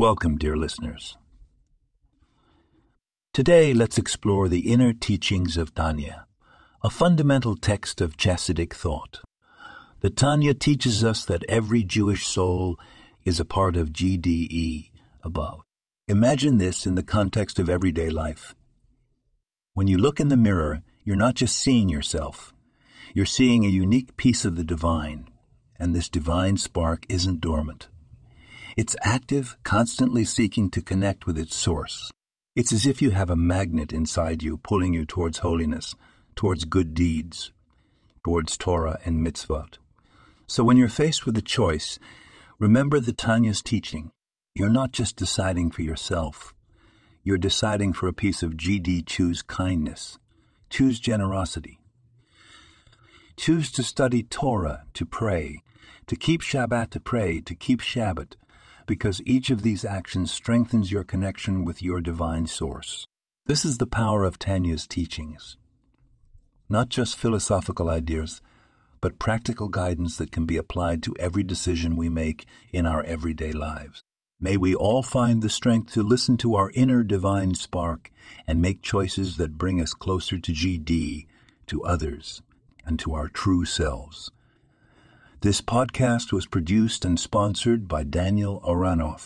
Welcome, dear listeners. Today, let's explore the inner teachings of Tanya, a fundamental text of Chassidic thought. The Tanya teaches us that every Jewish soul is a part of GDE above. Imagine this in the context of everyday life. When you look in the mirror, you're not just seeing yourself, you're seeing a unique piece of the divine, and this divine spark isn't dormant. It's active, constantly seeking to connect with its source. It's as if you have a magnet inside you pulling you towards holiness, towards good deeds, towards Torah and mitzvot. So when you're faced with a choice, remember the Tanya's teaching. You're not just deciding for yourself. You're deciding for a piece of GD. Choose kindness. Choose generosity. Choose to study Torah, to pray, to keep Shabbat, to pray, to keep Shabbat, because each of these actions strengthens your connection with your divine source. This is the power of Tanya's teachings. Not just philosophical ideas, but practical guidance that can be applied to every decision we make in our everyday lives. May we all find the strength to listen to our inner divine spark and make choices that bring us closer to GD, to others, and to our true selves. This podcast was produced and sponsored by Daniel Aranoff.